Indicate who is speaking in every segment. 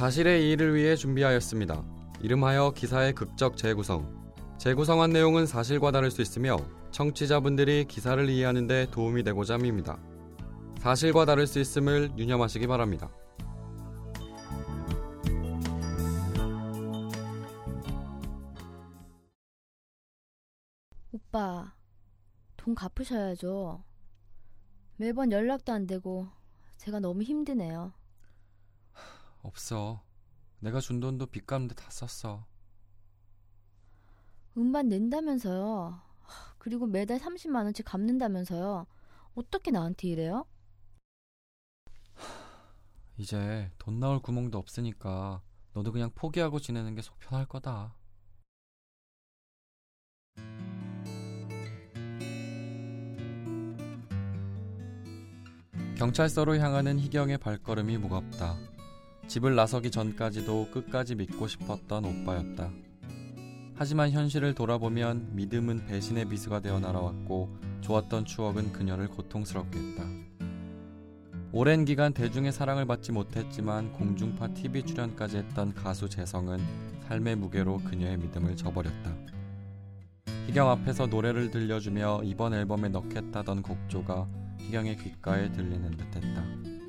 Speaker 1: 사실의 이의를 위해 준비하였습니다. 이름하여 기사의 극적 재구성. 재구성한 내용은 사실과 다를 수 있으며 청취자분들이 기사를 이해하는 데 도움이 되고자 합니다. 사실과 다를 수 있음을 유념하시기 바랍니다.
Speaker 2: 오빠, 돈 갚으셔야죠. 매번 연락도 안 되고 제가 너무 힘드네요.
Speaker 1: 없어. 내가 준 돈도 빚 갚는데 다 썼어.
Speaker 2: 음반 낸다면서요. 그리고 매달 30만 원씩 갚는다면서요. 어떻게 나한테 이래요?
Speaker 1: 이제 돈 나올 구멍도 없으니까 너도 그냥 포기하고 지내는 게 속 편할 거다. 경찰서로 향하는 희경의 발걸음이 무겁다. 집을 나서기 전까지도 끝까지 믿고 싶었던 오빠였다. 하지만 현실을 돌아보면 믿음은 배신의 비수가 되어 날아왔고 좋았던 추억은 그녀를 고통스럽게 했다. 오랜 기간 대중의 사랑을 받지 못했지만 공중파 TV 출연까지 했던 가수 재성은 삶의 무게로 그녀의 믿음을 저버렸다. 희경 앞에서 노래를 들려주며 이번 앨범에 넣겠다던 곡조가 희경의 귓가에 들리는 듯했다.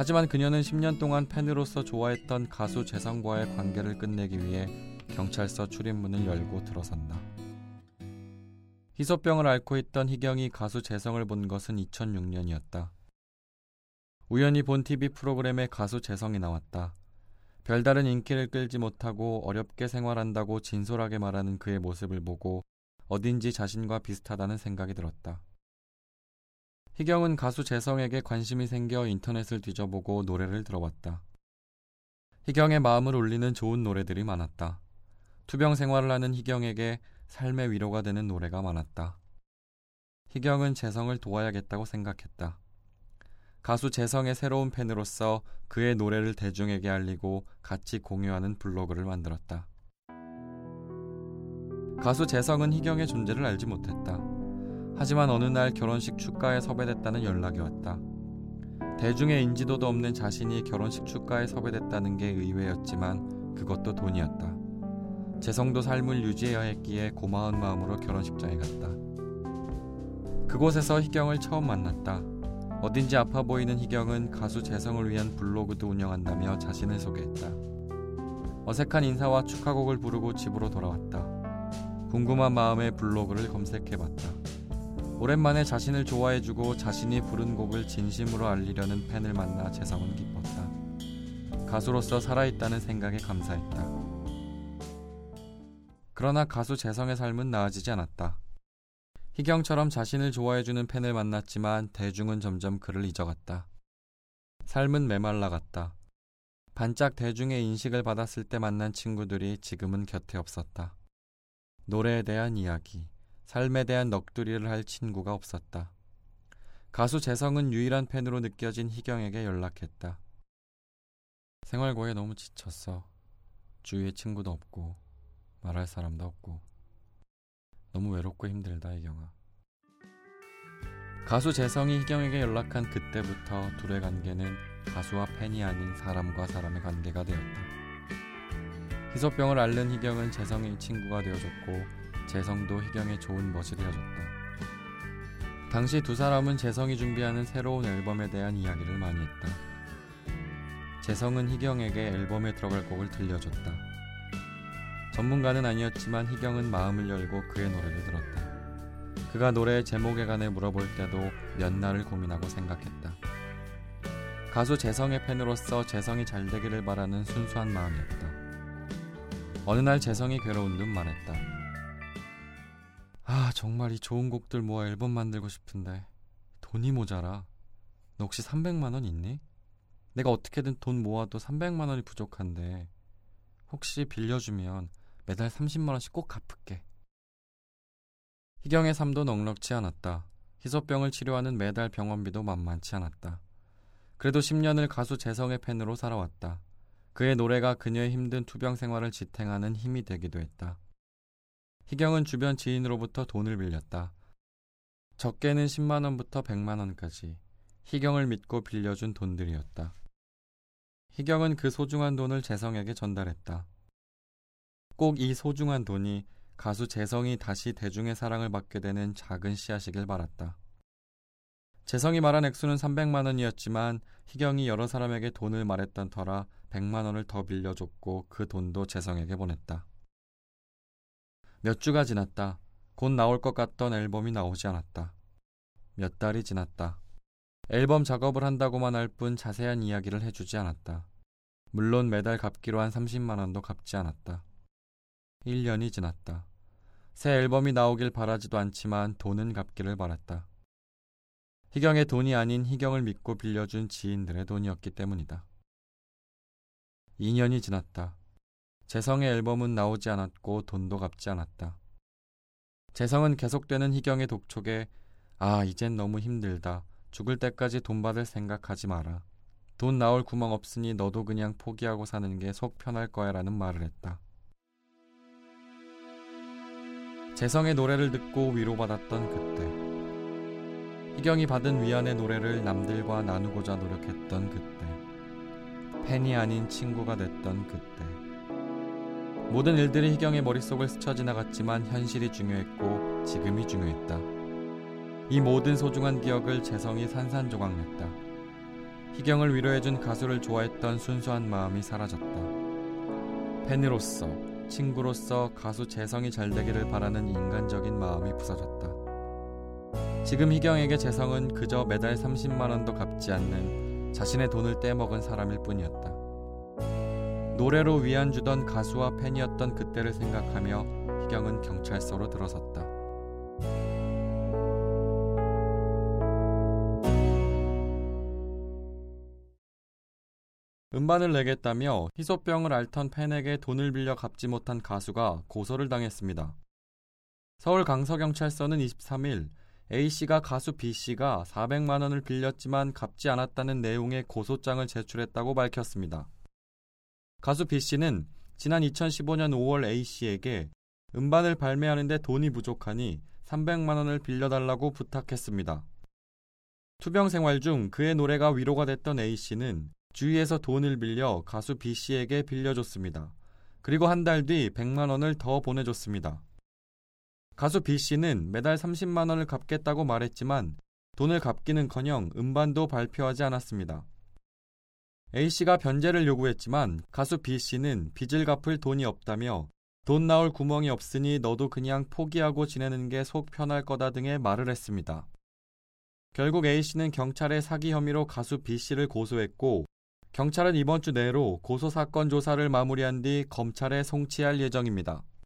Speaker 1: 하지만 그녀는 10년 동안 팬으로서 좋아했던 가수 재성과의 관계를 끝내기 위해 경찰서 출입문을 열고 들어선다. 희소병을 앓고 있던 희경이 가수 재성을 본 것은 2006년이었다. 우연히 본 TV 프로그램에 가수 재성이 나왔다. 별다른 인기를 끌지 못하고 어렵게 생활한다고 진솔하게 말하는 그의 모습을 보고 어딘지 자신과 비슷하다는 생각이 들었다. 희경은 가수 재성에게 관심이 생겨 인터넷을 뒤져보고 노래를 들어봤다. 희경의 마음을 울리는 좋은 노래들이 많았다. 투병 생활을 하는 희경에게 삶의 위로가 되는 노래가 많았다. 희경은 재성을 도와야겠다고 생각했다. 가수 재성의 새로운 팬으로서 그의 노래를 대중에게 알리고 같이 공유하는 블로그를 만들었다. 가수 재성은 희경의 존재를 알지 못했다. 하지만 어느 날 결혼식 축가에 섭외됐다는 연락이 왔다. 대중의 인지도도 없는 자신이 결혼식 축가에 섭외됐다는 게 의외였지만 그것도 돈이었다. 재성도 삶을 유지해야 했기에 고마운 마음으로 결혼식장에 갔다. 그곳에서 희경을 처음 만났다. 어딘지 아파 보이는 희경은 가수 재성을 위한 블로그도 운영한다며 자신을 소개했다. 어색한 인사와 축하곡을 부르고 집으로 돌아왔다. 궁금한 마음에 블로그를 검색해봤다. 오랜만에 자신을 좋아해주고 자신이 부른 곡을 진심으로 알리려는 팬을 만나 재성은 기뻤다. 가수로서 살아있다는 생각에 감사했다. 그러나 가수 재성의 삶은 나아지지 않았다. 희경처럼 자신을 좋아해주는 팬을 만났지만 대중은 점점 그를 잊어갔다. 삶은 메말라갔다. 반짝 대중의 인식을 받았을 때 만난 친구들이 지금은 곁에 없었다. 노래에 대한 이야기, 삶에 대한 넋두리를 할 친구가 없었다. 가수 재성은 유일한 팬으로 느껴진 희경에게 연락했다. 생활고에 너무 지쳤어. 주위에 친구도 없고 말할 사람도 없고 너무 외롭고 힘들다 희경아. 가수 재성이 희경에게 연락한 그때부터 둘의 관계는 가수와 팬이 아닌 사람과 사람의 관계가 되었다. 희소병을 앓는 희경은 재성의 친구가 되어줬고 재성도 희경의 좋은 머지를 해줬다. 당시 두 사람은 재성이 준비하는 새로운 앨범에 대한 이야기를 많이 했다. 재성은 희경에게 앨범에 들어갈 곡을 들려줬다. 전문가는 아니었지만 희경은 마음을 열고 그의 노래를 들었다. 그가 노래의 제목에 관해 물어볼 때도 몇 날을 고민하고 생각했다. 가수 재성의 팬으로서 재성이 잘 되기를 바라는 순수한 마음이었다. 어느 날 재성이 괴로운 듯 말했다. 아, 정말 이 좋은 곡들 모아 앨범 만들고 싶은데 돈이 모자라. 너 혹시 300만 원 있니? 내가 어떻게든 돈 모아도 300만 원이 부족한데 혹시 빌려주면 매달 30만 원씩 꼭 갚을게. 희경의 삶도 넉넉지 않았다. 희소병을 치료하는 매달 병원비도 만만치 않았다. 그래도 10년을 가수 재성의 팬으로 살아왔다. 그의 노래가 그녀의 힘든 투병 생활을 지탱하는 힘이 되기도 했다. 희경은 주변 지인으로부터 돈을 빌렸다. 적게는 10만 원부터 100만 원까지 희경을 믿고 빌려준 돈들이었다. 희경은 그 소중한 돈을 재성에게 전달했다. 꼭 이 소중한 돈이 가수 재성이 다시 대중의 사랑을 받게 되는 작은 씨앗이길 바랐다. 재성이 말한 액수는 300만 원이었지만 희경이 여러 사람에게 돈을 말했던 터라 100만 원을 더 빌려줬고 그 돈도 재성에게 보냈다. 몇 주가 지났다. 곧 나올 것 같던 앨범이 나오지 않았다. 몇 달이 지났다. 앨범 작업을 한다고만 할 뿐 자세한 이야기를 해주지 않았다. 물론 매달 갚기로 한 30만 원도 갚지 않았다. 1년이 지났다. 새 앨범이 나오길 바라지도 않지만 돈은 갚기를 바랐다. 희경의 돈이 아닌 희경을 믿고 빌려준 지인들의 돈이었기 때문이다. 2년이 지났다. 재성의 앨범은 나오지 않았고 돈도 갚지 않았다. 재성은 계속되는 희경의 독촉에 아 이젠 너무 힘들다. 죽을 때까지 돈 받을 생각하지 마라. 돈 나올 구멍 없으니 너도 그냥 포기하고 사는 게 속 편할 거야 라는 말을 했다. 재성의 노래를 듣고 위로받았던 그때. 희경이 받은 위안의 노래를 남들과 나누고자 노력했던 그때. 팬이 아닌 친구가 됐던 그때. 모든 일들이 희경의 머릿속을 스쳐 지나갔지만 현실이 중요했고 지금이 중요했다. 이 모든 소중한 기억을 재성이 산산조각냈다. 희경을 위로해준 가수를 좋아했던 순수한 마음이 사라졌다. 팬으로서 친구로서 가수 재성이 잘 되기를 바라는 인간적인 마음이 부서졌다. 지금 희경에게 재성은 그저 매달 30만 원도 갚지 않는 자신의 돈을 떼먹은 사람일 뿐이었다. 노래로 위안 주던 가수와 팬이었던 그때를 생각하며 희경은 경찰서로 들어섰다. 음반을 내겠다며 희소병을 앓던 팬에게 돈을 빌려 갚지 못한 가수가 고소를 당했습니다. 서울 강서경찰서는 23일 A씨가 가수 B씨가 400만 원을 빌렸지만 갚지 않았다는 내용의 고소장을 제출했다고 밝혔습니다. 가수 B씨는 지난 2015년 5월 A씨에게 음반을 발매하는데 돈이 부족하니 300만 원을 빌려달라고 부탁했습니다. 투병 생활 중 그의 노래가 위로가 됐던 A씨는 주위에서 돈을 빌려 가수 B씨에게 빌려줬습니다. 그리고 한 달 뒤 100만 원을 더 보내줬습니다. 가수 B씨는 매달 30만 원을 갚겠다고 말했지만 돈을 갚기는커녕 음반도 발표하지 않았습니다. A씨가 변제를 요구했지만 가수 B씨는 빚을 갚을 돈이 없다며 돈 나올 구멍이 없으니 너도 그냥 포기하고 지내는 게 속 편할 거다 등의 말을 했습니다. 결국 A씨는 경찰에 사기 혐의로 가수 B씨를 고소했고 경찰은 이번 주 내로 고소 사건 조사를 마무리한 뒤 검찰에 송치할 예정입니다.